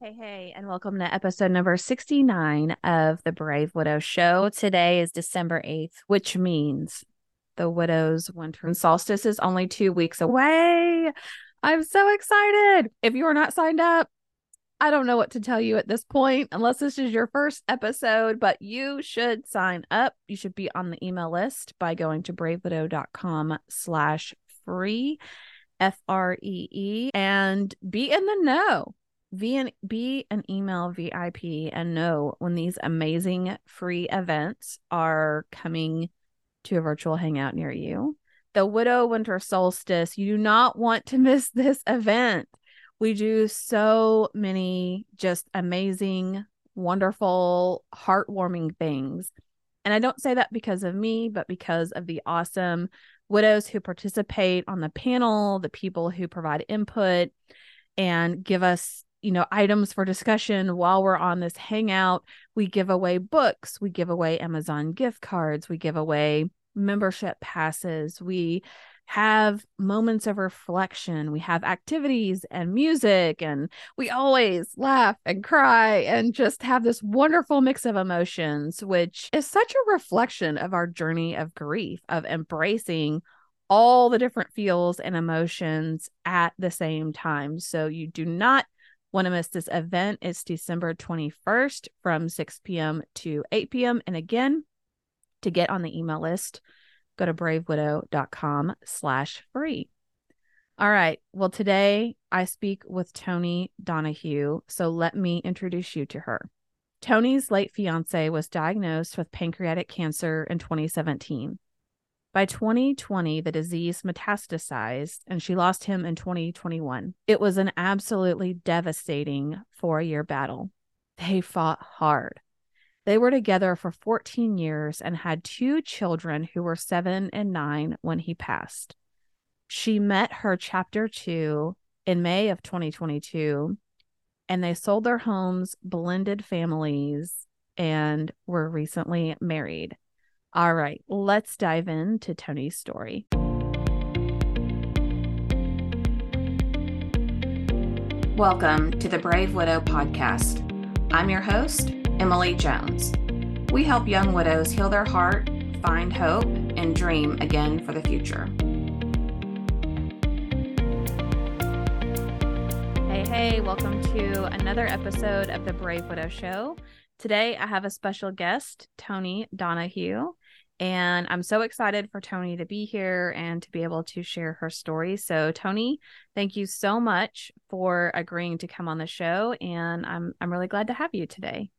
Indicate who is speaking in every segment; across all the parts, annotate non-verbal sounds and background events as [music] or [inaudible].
Speaker 1: Hey, hey, and welcome to episode number 69 of the Brave Widow Show. Today is December 8th, which means the widow's winter solstice is only two weeks away. I'm so excited. If you are not signed up, I don't know what to tell you at this point, unless this is your first episode, but you should sign up. You should be on the email list by going to bravewidow.com slash free, F R E E, and be in the know V be an email VIP and know when these amazing free events are coming to a virtual hangout near you. The Widow Winter Solstice, you do not want to [laughs] miss this event. We do so many just amazing, wonderful, heartwarming things. And I don't say that because of me, but because of the awesome widows who participate on the panel, the people who provide input and give us you know items for discussion while we're on this hangout. We give away books we give away amazon gift cards we give away membership passes. We have moments of reflection. We have activities and music and we always laugh and cry and just have this wonderful mix of emotions which is such a reflection of our journey of grief of embracing all the different feels and emotions at the same time. So you do not want to miss this event, it's December 21st from 6 p.m. to 8 p.m. And again, to get on the email list, go to bravewidow.com slash free. All right. Well, today I speak with Toni Donahue. So let me introduce you to her. Toni's late fiance was diagnosed with pancreatic cancer in 2017. By 2020, the disease metastasized and she lost him in 2021. It was an absolutely devastating four year battle. They fought hard. They were together for 14 years and had two children who were seven and nine when he passed. She met her chapter two in May of 2022, and they sold their homes, blended families, and were recently married. All right, let's dive into Toni's story. Welcome to the Brave Widow podcast. I'm your host, Emily Jones. We help young widows heal their heart, find hope, and dream again for the future. Hey, hey, welcome to another episode of the Brave Widow Show. Today, I have a special guest, Toni Donahue. And I'm so excited for Toni to be here and to be able to share her story. So, Toni, thank you so much for agreeing to come on the show. And I'm, I'm really glad to have you today.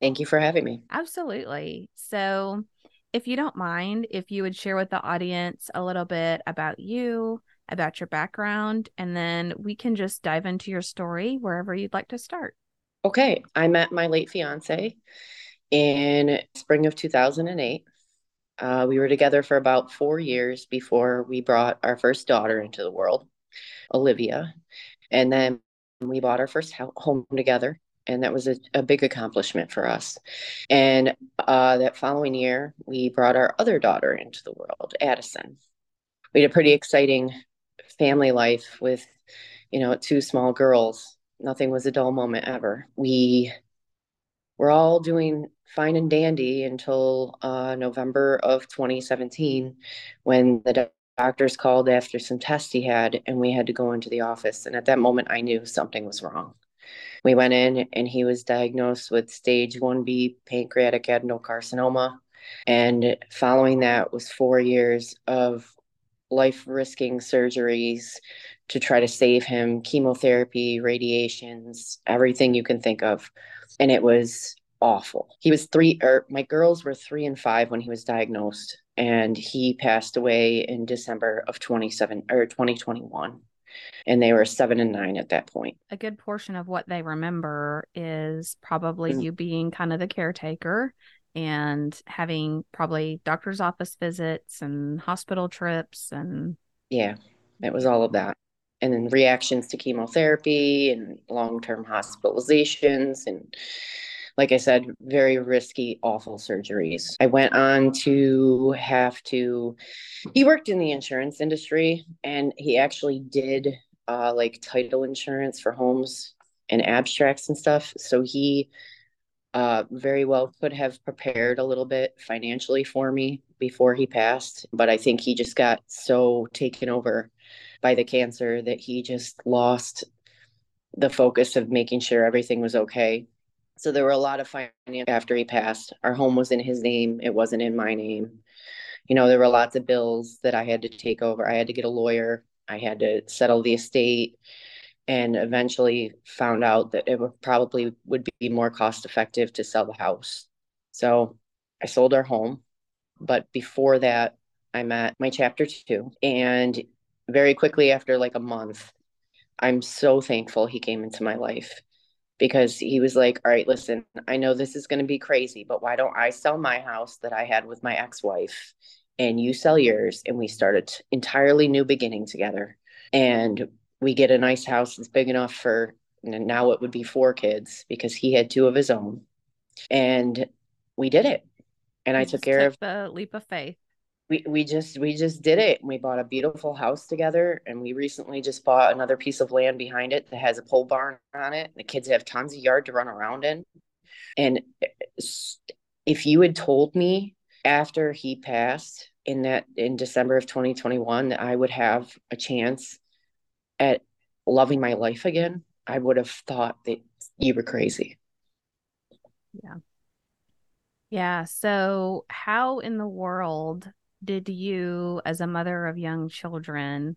Speaker 2: Thank you for having me.
Speaker 1: Absolutely. So, if you don't mind, if you would share with the audience a little bit about you, about your background, and then we can just dive into your story wherever you'd like to start.
Speaker 2: Okay. I met my late fiance in spring of 2008. Uh, we were together for about four years before we brought our first daughter into the world, Olivia. And then we bought our first home together. And that was a, a big accomplishment for us. And uh, that following year, we brought our other daughter into the world, Addison. We had a pretty exciting family life with, you know, two small girls nothing was a dull moment ever. We were all doing fine and dandy until uh, November of 2017 when the doctors called after some tests he had and we had to go into the office. And at that moment, I knew something was wrong. We went in and he was diagnosed with stage 1B pancreatic adenocarcinoma. And following that was four years of life risking surgeries to try to save him chemotherapy, radiations, everything you can think of. And it was awful. He was three, or my girls were three and five when he was diagnosed, and he passed away in December of 27 or 2021. And they were seven and nine at that point.
Speaker 1: A good portion of what they remember is probably mm-hmm. you being kind of the caretaker and having probably doctor's office visits and hospital trips and
Speaker 2: yeah it was all of that and then reactions to chemotherapy and long-term hospitalizations and like i said very risky awful surgeries i went on to have to he worked in the insurance industry and he actually did uh, like title insurance for homes and abstracts and stuff. So he uh, very well could have prepared a little bit financially for me before he passed. But I think he just got so taken over by the cancer that he just lost the focus of making sure everything was okay. So there were a lot of finance after he passed. Our home was in his name, it wasn't in my name. You know, there were lots of bills that I had to take over. I had to get a lawyer, I had to settle the estate and eventually found out that it would probably would be more cost effective to sell the house. So I sold our home. But before that, I met my chapter two. And very quickly after like a month, I'm so thankful he came into my life because he was like, All right, listen, I know this is going to be crazy, but why don't I sell my house that I had with my ex wife and you sell yours? And we start an entirely new beginning together. And we get a nice house that's big enough for now it would be four kids because he had two of his own. And we did it. And you I took care of
Speaker 1: the leap of faith.
Speaker 2: We we just we just did it. We bought a beautiful house together and we recently just bought another piece of land behind it that has a pole barn on it. The kids have tons of yard to run around in. And eh, if you had told me after he passed in that in December of 2021 that I would have a chance at loving my life again, I would have thought that you were crazy.
Speaker 1: Yeah. Yeah. So, how in the world did you, as a mother of young children,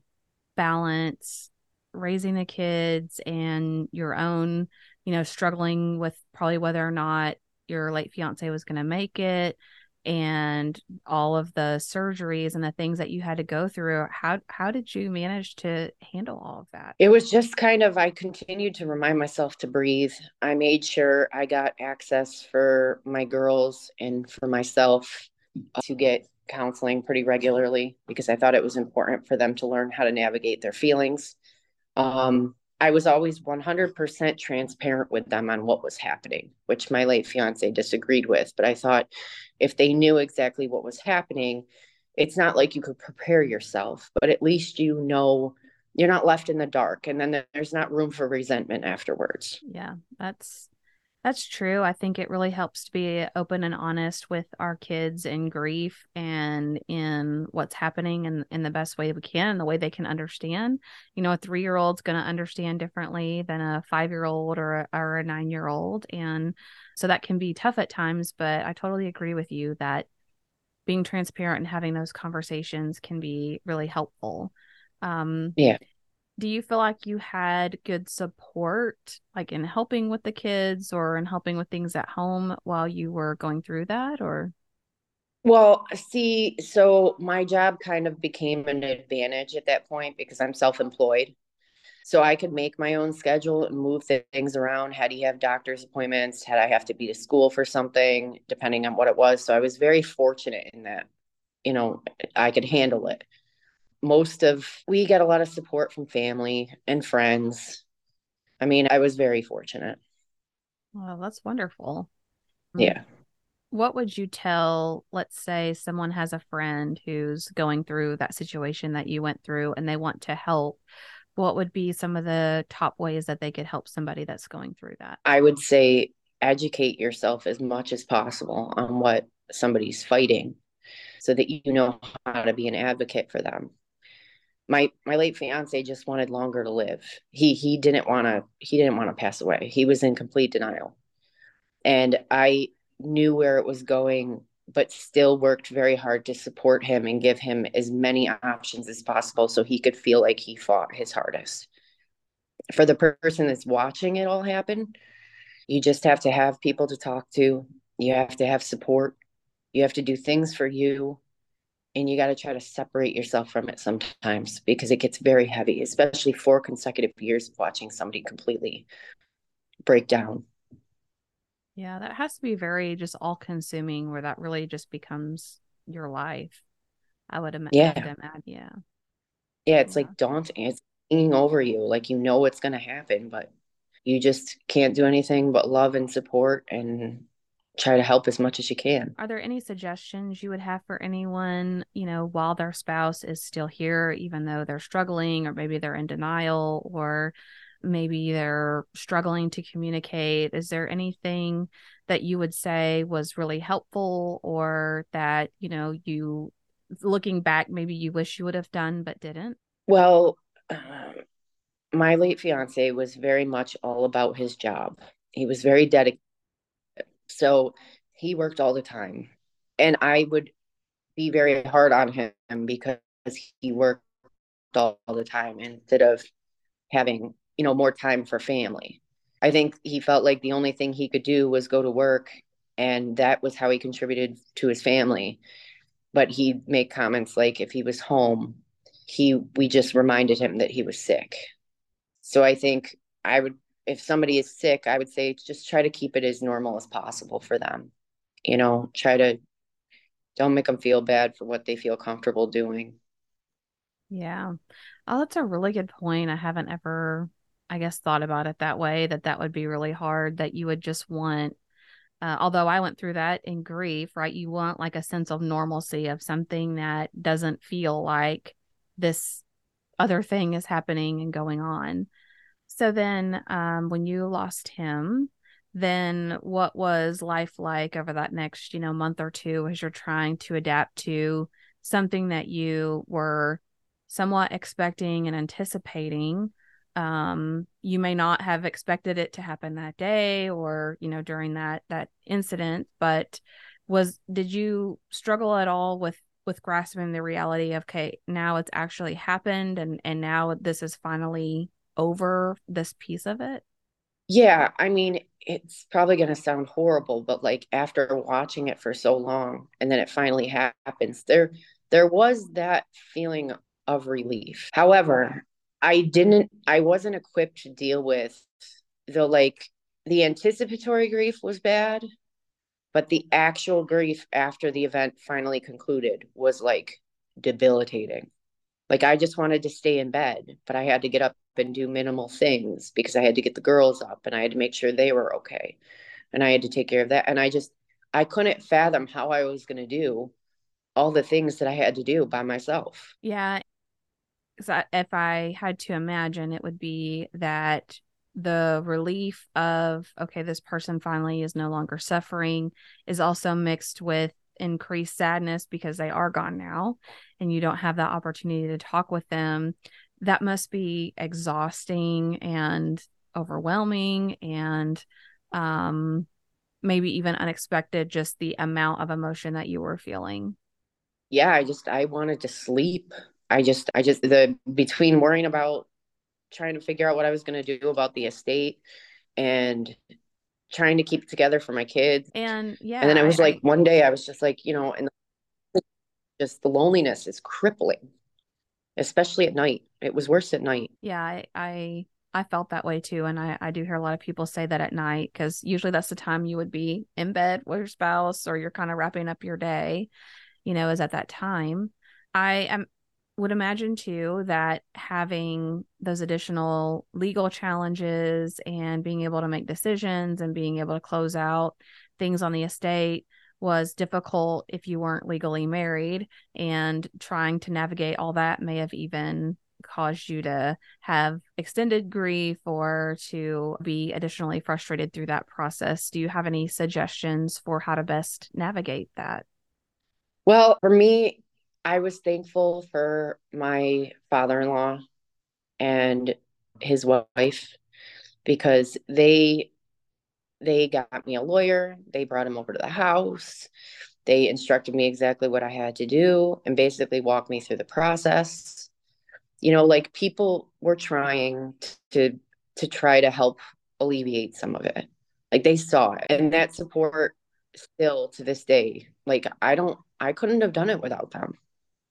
Speaker 1: balance raising the kids and your own, you know, struggling with probably whether or not your late fiance was going to make it, and all of the surgeries and the things that you had to go through? How how did you manage to handle all of that?
Speaker 2: It was just kind of i continued to remind myself to breathe. I made sure i got access for my girls and for myself to get counseling pretty regularly because i thought it was important for them to learn how to navigate their feelings um, I was always 100% transparent with them on what was happening, which my late fiance disagreed with. But I thought if they knew exactly what was happening, it's not like you could prepare yourself, but at least you know you're not left in the dark and then there's not room for resentment afterwards.
Speaker 1: Yeah, that's that's true. I think it really helps to be open and honest with our kids in grief and in what's happening in, in the best way we can, the way they can understand. You know, a three year old's going to understand differently than a five year old or a, or a nine year old. And so that can be tough at times, but I totally agree with you that being transparent and having those conversations can be really helpful. Um,
Speaker 2: yeah
Speaker 1: do you feel like you had good support like in helping with the kids or in helping with things at home while you were going through that or?
Speaker 2: Well see so my job kind of became an advantage at that point because i'm self-employed. So i could make my own schedule and move things around. Had he have doctor's appointments? Had i have to be to school for something depending on what it was? So i was very fortunate in that you know i could handle it most of we get a lot of support from family and friends. I mean, I was very fortunate.
Speaker 1: Well, that's wonderful. Hmm.
Speaker 2: Yeah.
Speaker 1: What would you tell, let's say someone has a friend who's going through that situation that you went through and they want to help? What would be some of the top ways that they could help somebody that's going through that?
Speaker 2: I would say educate yourself as much as possible on what somebody's fighting so that you know how to be an advocate for them my my late fiance just wanted longer to live. He he didn't want to he didn't want to pass away. He was in complete denial. And I knew where it was going but still worked very hard to support him and give him as many options as possible so he could feel like he fought his hardest. For the person that's watching it all happen, you just have to have people to talk to. You have to have support. You have to do things for you and you got to try to separate yourself from it sometimes because it gets very heavy, especially four consecutive years of watching somebody completely break down.
Speaker 1: Yeah, that has to be very just all consuming where that really just becomes your life. I would imagine.
Speaker 2: Yeah.
Speaker 1: Yeah.
Speaker 2: Yeah, it's yeah. like daunting. It's hanging over you. Like you know what's going to happen, but you just can't do anything but love and support and try to help as much as you can.
Speaker 1: Are there any suggestions you would have for anyone, you know, while their spouse is still here, even though they're struggling or maybe they're in denial or maybe they're struggling to communicate. Is there anything that you would say was really helpful or that, you know, you looking back, maybe you wish you would have done but didn't?
Speaker 2: Well, uh, my late fiance was very much all about his job. He was very dedicated. So he worked all the time. And I would be very hard on him because he worked all, all the time instead of having, you know, more time for family. I think he felt like the only thing he could do was go to work and that was how he contributed to his family. But he'd make comments like if he was home, he we just reminded him that he was sick. So I think I would if somebody is sick, I would say just try to keep it as normal as possible for them. You know, try to don't make them feel bad for what they feel comfortable doing.
Speaker 1: Yeah. Oh, that's a really good point. I haven't ever, I guess, thought about it that way, that that would be really hard, that you would just want, uh, although I went through that in grief, right? You want like a sense of normalcy of something that doesn't feel like this other thing is happening and going on. So then, um, when you lost him, then what was life like over that next, you know, month or two as you're trying to adapt to something that you were somewhat expecting and anticipating? Um, you may not have expected it to happen that day or, you know, during that that incident, but was did you struggle at all with with grasping the reality of okay now it's actually happened and and now this is finally over this piece of it?
Speaker 2: Yeah i mean it's probably going to sound horrible but like after watching it for so long and then it finally happens there there was that feeling of relief. However i didn't i wasn't equipped to deal with the like the anticipatory grief was bad but the actual grief after the event finally concluded was like debilitating. Like i just wanted to stay in bed but i had to get up and do minimal things because i had to get the girls up and i had to make sure they were okay. And i had to take care of that. And i just i couldn't fathom how i was going to do all the things that i had to do by myself.
Speaker 1: Yeah. So if i had to imagine it would be that the relief of okay this person finally is no longer suffering is also mixed with increased sadness because they are gone now and you don't have that opportunity to talk with them that must be exhausting and overwhelming and um maybe even unexpected just the amount of emotion that you were feeling
Speaker 2: yeah i just i wanted to sleep i just i just the between worrying about trying to figure out what I was going to do about the estate and trying to keep it together for my kids.
Speaker 1: And yeah.
Speaker 2: And then I was I, like, one day I was just like, you know, and just the loneliness is crippling, especially at night. It was worse at night.
Speaker 1: Yeah. I, I, I felt that way too. And I, I do hear a lot of people say that at night because usually that's the time you would be in bed with your spouse or you're kind of wrapping up your day, you know, is at that time. I am would imagine too that having those additional legal challenges and being able to make decisions and being able to close out things on the estate was difficult if you weren't legally married and trying to navigate all that may have even caused you to have extended grief or to be additionally frustrated through that process. Do you have any suggestions for how to best navigate that?
Speaker 2: Well for me I was thankful for my father in law and his wife because they they got me a lawyer they brought him over to the house they instructed me exactly what i had to do and basically walked me through the process you know like people were trying to to try to help alleviate some of it like they saw it and that support still to this day like i don't i couldn't have done it without them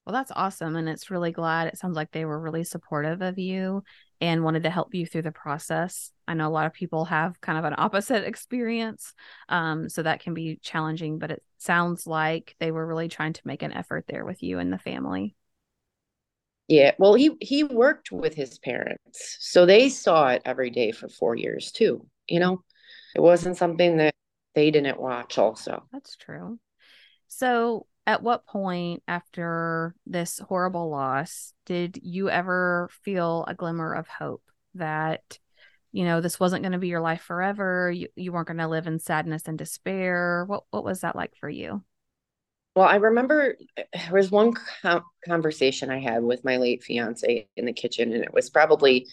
Speaker 1: well, that's awesome. And it's really glad. It sounds like they were really supportive of you and wanted to help you through the process. I know a lot of people have kind of an opposite [laughs] experience. Um, so that can be challenging, but it sounds like they were really trying to make an effort there with you and the family.
Speaker 2: Yeah. Well, he he worked with his parents. So they saw it every day for 4 years too, you know. It wasn't something that they didn't watch also.
Speaker 1: That's true. So, at what point after this horrible loss did you ever feel a glimmer of hope that you know, this wasn't going to be your life forever. You, you weren't going to live in sadness and despair. What, what was that like for you?
Speaker 2: Well, I remember there was one conversation I had with my late fiance in the kitchen, and it was probably,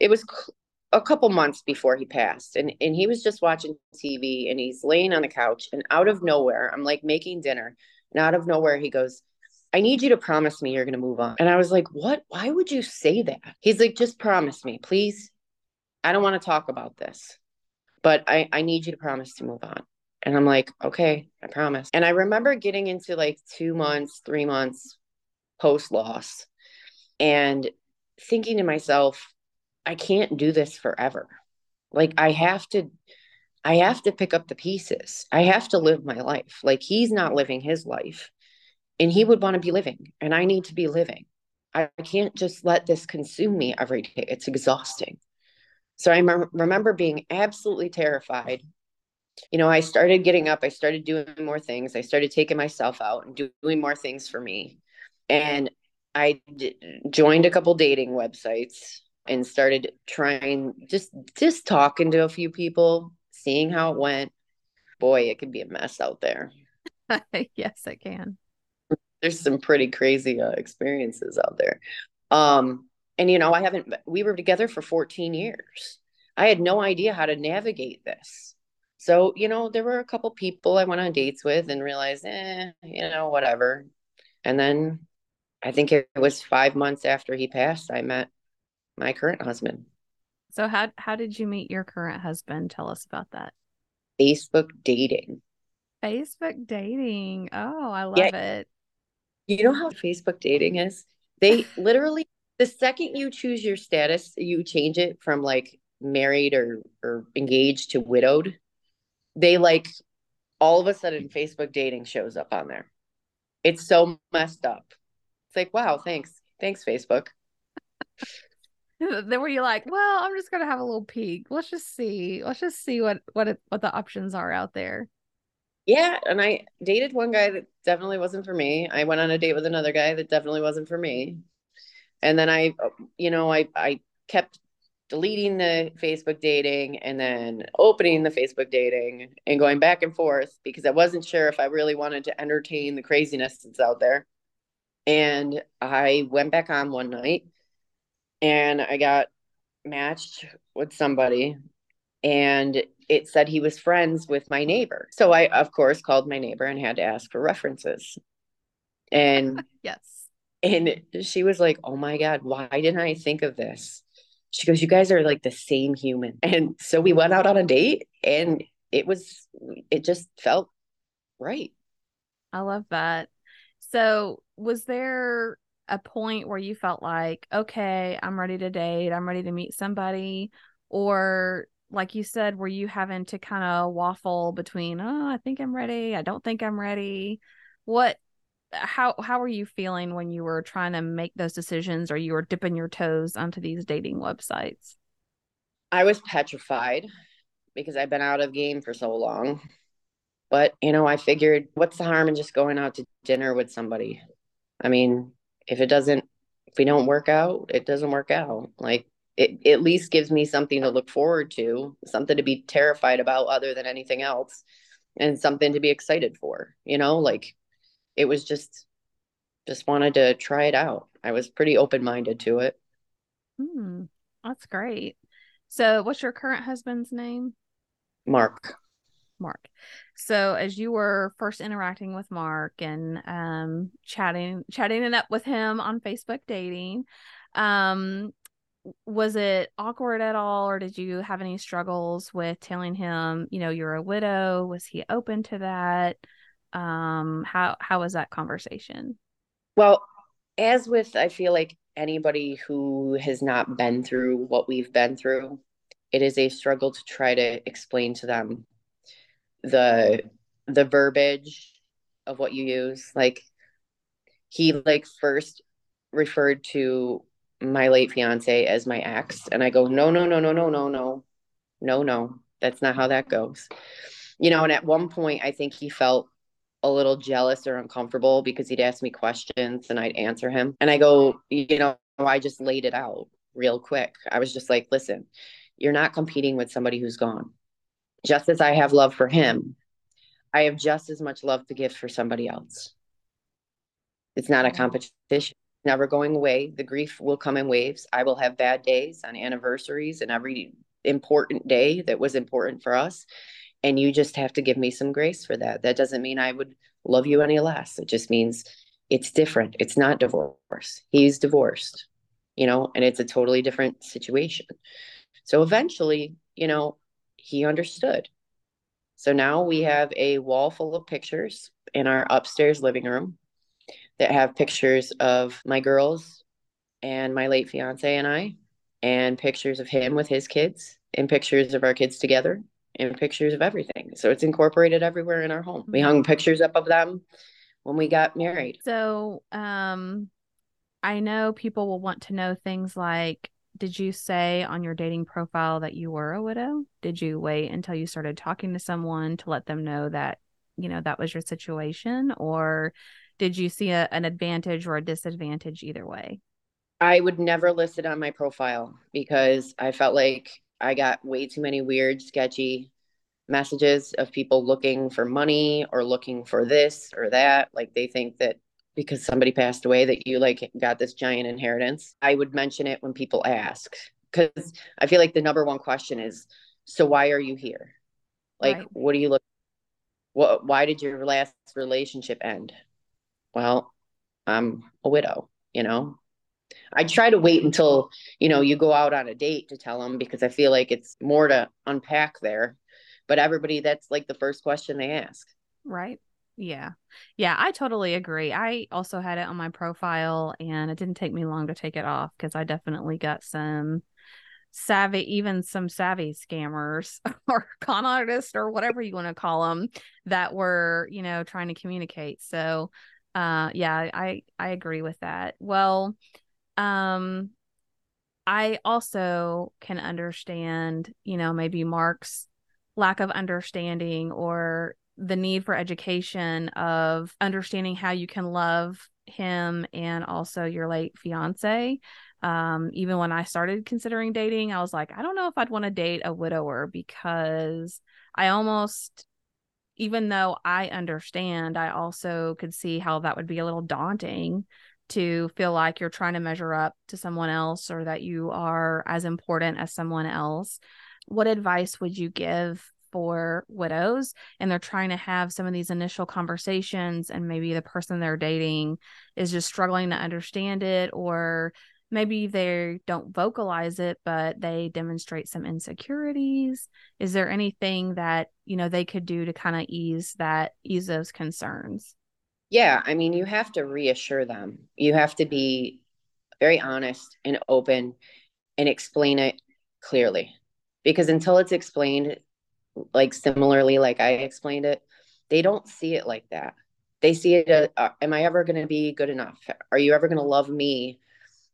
Speaker 2: it was a couple months before he passed and and he was just watching TV and he's laying on the couch and out of nowhere I'm like making dinner and out of nowhere he goes I need you to promise me you're going to move on. And I was like, "What? Why would you say that?" He's like, "Just promise me, please. I don't want to talk about this. But I I need you to promise to move on." And I'm like, "Okay, I promise." And I remember getting into like 2 months, 3 months post loss and thinking to myself, I can't do this forever. Like I have to I have to pick up the pieces. I have to live my life. Like he's not living his life and he would want to be living and I need to be living. I can't just let this consume me every day. It's exhausting. So I m- remember being absolutely terrified. You know, I started getting up, I started doing more things, I started taking myself out and doing more things for me. And I d- joined a couple dating websites and started trying just just talking to a few people, seeing how it went. Boy, it can be a mess out there. [laughs]
Speaker 1: yes, it can.
Speaker 2: There's some pretty crazy uh, experiences out there. Um, and you know, I haven't. We were together for 14 years. I had no idea how to navigate this. So you know, there were a couple people I went on dates with and realized, eh, you know, whatever. And then I think it was five months after he passed, I met my current husband.
Speaker 1: So how how did you meet your current husband? Tell us about that.
Speaker 2: Facebook dating.
Speaker 1: Facebook dating. Oh, I love yeah. it.
Speaker 2: You know how mm. Facebook dating is? They [laughs] literally the second you choose your status, you change it from like married or or engaged to widowed. They like all of a sudden Facebook dating shows up on there. It's so messed up. It's like, wow, thanks. Thanks, Facebook. [laughs]
Speaker 1: then were you like, well, I'm just gonna have a little peek. Let's just see. Let's just see what what it, what the options are out there.
Speaker 2: Yeah, and I dated one guy that definitely wasn't for me. I went on a date with another guy that definitely wasn't for me. And then I, uh, you know, I I kept deleting the Facebook dating and then opening the Facebook dating and going back and forth because I wasn't sure if I really wanted to entertain the craziness that's out there. And I went back on one night and I got matched with somebody and it said he was friends with my neighbor. So I of course called my neighbor and had to ask for references. And [laughs]
Speaker 1: yes.
Speaker 2: And she was like, "Oh my god, why didn't I think of this?" She goes, "You guys are like the same human." And so we went out on a date and it was it just felt right.
Speaker 1: I love that. So, was there a point where you felt like, okay, I'm ready to date, I'm ready to meet somebody? Or, like you said, were you having to kind of waffle between, oh, I think I'm ready, I don't think I'm ready? What, how, how were you feeling when you were trying to make those decisions or you were dipping your toes onto these dating websites?
Speaker 2: I was petrified because I've been out of game for so long. But, you know, I figured what's the harm in just going out to dinner with somebody? I mean, if it doesn't if we don't work out it doesn't work out. Like it at least gives me something to look forward to something to be terrified about other than anything else and something to be excited for you know? Like it was just just wanted to try it out. I was pretty open-minded to it.
Speaker 1: Hmm, that's great. So what's your current husband's name?
Speaker 2: Mark
Speaker 1: Mark. So as you were first interacting with Mark and um, chatting chatting it up with him on Facebook dating, um, was it awkward at all or did you have any struggles with telling him, you know, you're a widow? Was he open to that? Um, how how was that conversation?
Speaker 2: Well, as with I feel like anybody who has not been through what we've been through, it is a struggle to try to explain to them the the verbiage of what you use. Like he like first referred to my late fiance as my ex and i go no no no no no no no. No no. That's not how that goes. You know and at one point i think he felt a little jealous or uncomfortable because he'd ask me questions and i'd answer him. And i go you know i just laid it out real quick. I was just like listen you're not competing with somebody who's gone. Just as I have love for him, I have just as much love to give for somebody else. It's not a competition, never going away. The grief will come in waves. I will have bad days on anniversaries and every important day that was important for us. And you just have to give me some grace for that. That doesn't mean I would love you any less. It just means it's different. It's not divorce. He's divorced, you know, and it's a totally different situation. So eventually, you know, he understood. So now we have a wall full of pictures in our upstairs living room that have pictures of my girls and my late fiance and I, and pictures of him with his kids, and pictures of our kids together, and pictures of everything. So it's incorporated everywhere in our home. We hung pictures up of them when we got married.
Speaker 1: So, um, I know people will want to know things like did you say on your dating profile that you were a widow? Did you wait until you started talking to someone to let them know that, you know, that was your situation? Or did you see a, an advantage or a disadvantage either way?
Speaker 2: I would never list it on my profile because I felt like I got way too many weird, sketchy messages of people looking for money or looking for this or that. Like they think that because somebody passed away that you like got this giant inheritance. I would mention it when people ask because I feel like the number one question is, so why are you here? Like, right. what do you look? What? Why did your last relationship end? Well, I'm a widow. You know, I try to wait until you know you go out on a date to tell them because I feel like it's more to unpack there. But everybody, that's like the first question they ask.
Speaker 1: Right. Yeah. Yeah, I totally agree. I also had it on my profile and it didn't take me long to take it off because I definitely got some savvy, even some savvy scammers [laughs] or con artists or whatever you want to call them that were, you know, trying to communicate. So, uh, yeah, I, I agree with that. Well, um, I also can understand, you know, maybe Mark's lack of understanding or the need for education of understanding how you can love him and also your late fiance. Um, even when I started considering dating, I was like, I don't know if I'd want to date a widower because I almost, even though I understand, I also could see how that would be a little daunting to feel like you're trying to measure up to someone else or that you are as important as someone else. What advice would you give for widows and they're trying to have some of these initial conversations and maybe the person they're dating is just struggling to understand it or maybe they don't vocalize it but they demonstrate some insecurities. Is there anything that you know they could do to kind of ease that ease those concerns?
Speaker 2: Yeah i mean you have to reassure them. You have to be very honest and open and explain it clearly because until it's explained like similarly like i explained it they don't see it like that. They see it as, uh, am i ever going to be good enough? Are you ever going to love me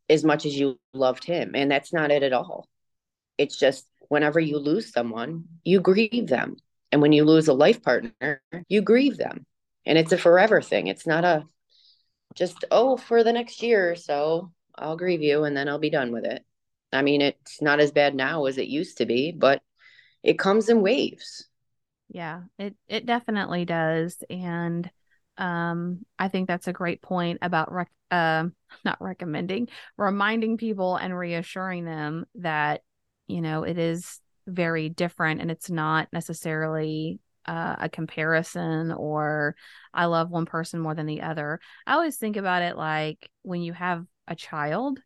Speaker 2: as much as you loved him? And that's not it at all. It's just whenever you lose someone you grieve them. And when you lose a life partner you grieve them. And it's a forever thing. It's not a just oh for the next year or so i'll grieve you and then i'll be done with it. I mean it's not as bad now as it used to be but it comes in waves.
Speaker 1: Yeah, it it definitely does, and um, I think that's a great point about rec- uh, [laughs] not recommending, reminding people and reassuring them that you know it is very different and it's not necessarily uh, a comparison or I love one person more than the other. I always think about it like when you have a child,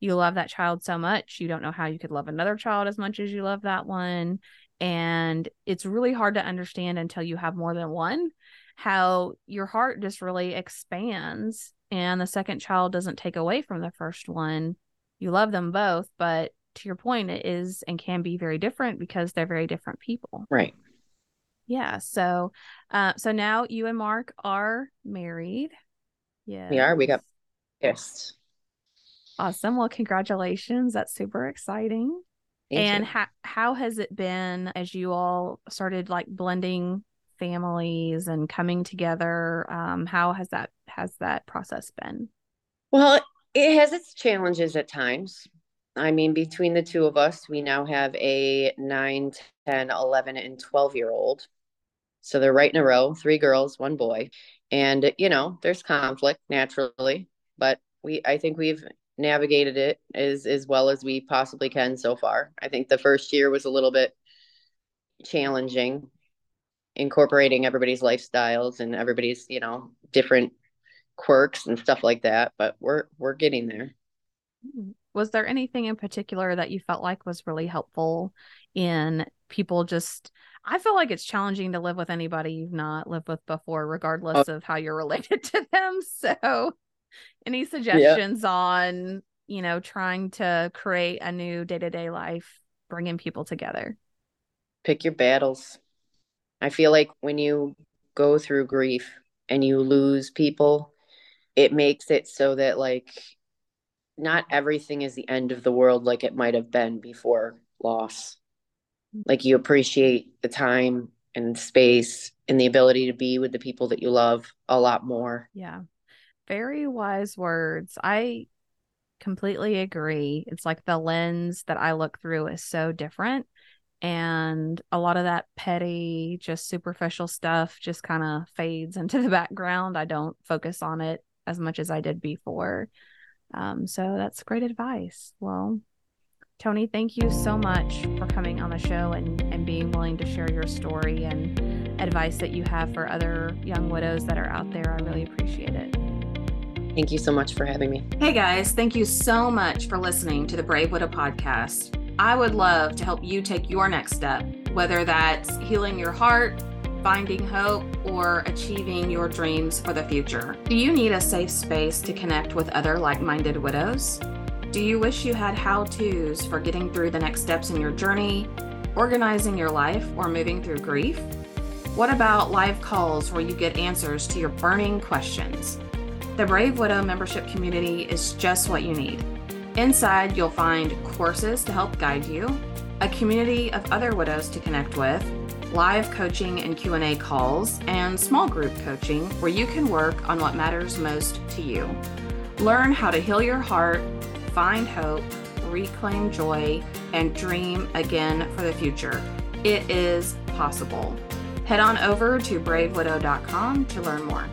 Speaker 1: you love that child so much, you don't know how you could love another child as much as you love that one. And it's really hard to understand until you have more than one how your heart just really expands and the second child doesn't take away from the first one. You love them both, but to your point, it is and can be very different because they're very different people.
Speaker 2: Right.
Speaker 1: Yeah. So, uh, so now you and Mark are married.
Speaker 2: Yeah. We are. We got yes.
Speaker 1: Awesome. Well, congratulations. That's super exciting. Thank and how how has it been as you all started like blending families and coming together? Um, how has that has that process been?
Speaker 2: Well, it has its challenges at times. I mean, between the two of us, we now have a 9, 10, 11, and 12 year old. So they're right in a row three girls, one boy. And, you know, there's conflict naturally, but we, I think we've navigated it as, as well as we possibly can so far. I think the first year was a little bit challenging incorporating everybody's lifestyles and everybody's you know different quirks and stuff like that but we're we're getting there
Speaker 1: was there anything in particular that you felt like was really helpful in people just I feel like it's challenging to live with anybody you've not lived with before, regardless oh. of how you're [laughs] related to them. So, any suggestions yeah. on, you know, trying to create a new day to day life, bringing people together?
Speaker 2: Pick your battles. I feel like when you go through grief and you lose people, it makes it so that like not everything is the end of the world like it might have been before loss. Like you appreciate the time and space and the ability to be with the people that you love a lot more.
Speaker 1: Yeah. Very wise words. I completely agree. It's like the lens that I look through is so different and a lot of that petty just superficial stuff just kind of fades [laughs] into the background. I don't focus on it as much as i did before. Um, so that's great advice. Well toni thank you so much for coming on the show and, and being willing to share your story and advice that you have for other young widows that are out there. I really appreciate it
Speaker 2: Thank you so much for having me.
Speaker 1: Hey guys, thank you so much for listening to the Brave Widow podcast. I would love to help you take your next step, whether that's healing your heart, finding hope, or achieving your dreams for the future. Do you need a safe space to connect with other like minded widows? Do you wish you had how to's for getting through the next steps in your journey, organizing your life, or moving through grief? What about live calls where you get answers to your burning questions? The Brave Widow membership community is just what you need. Inside, you'll find courses to help guide you, a community of other widows to connect with, live coaching and Q&A calls, and small group coaching where you can work on what matters most to you. Learn how to heal your heart, find hope, reclaim joy, and dream again for the future. It is possible. Head on over to bravewidow.com to learn more.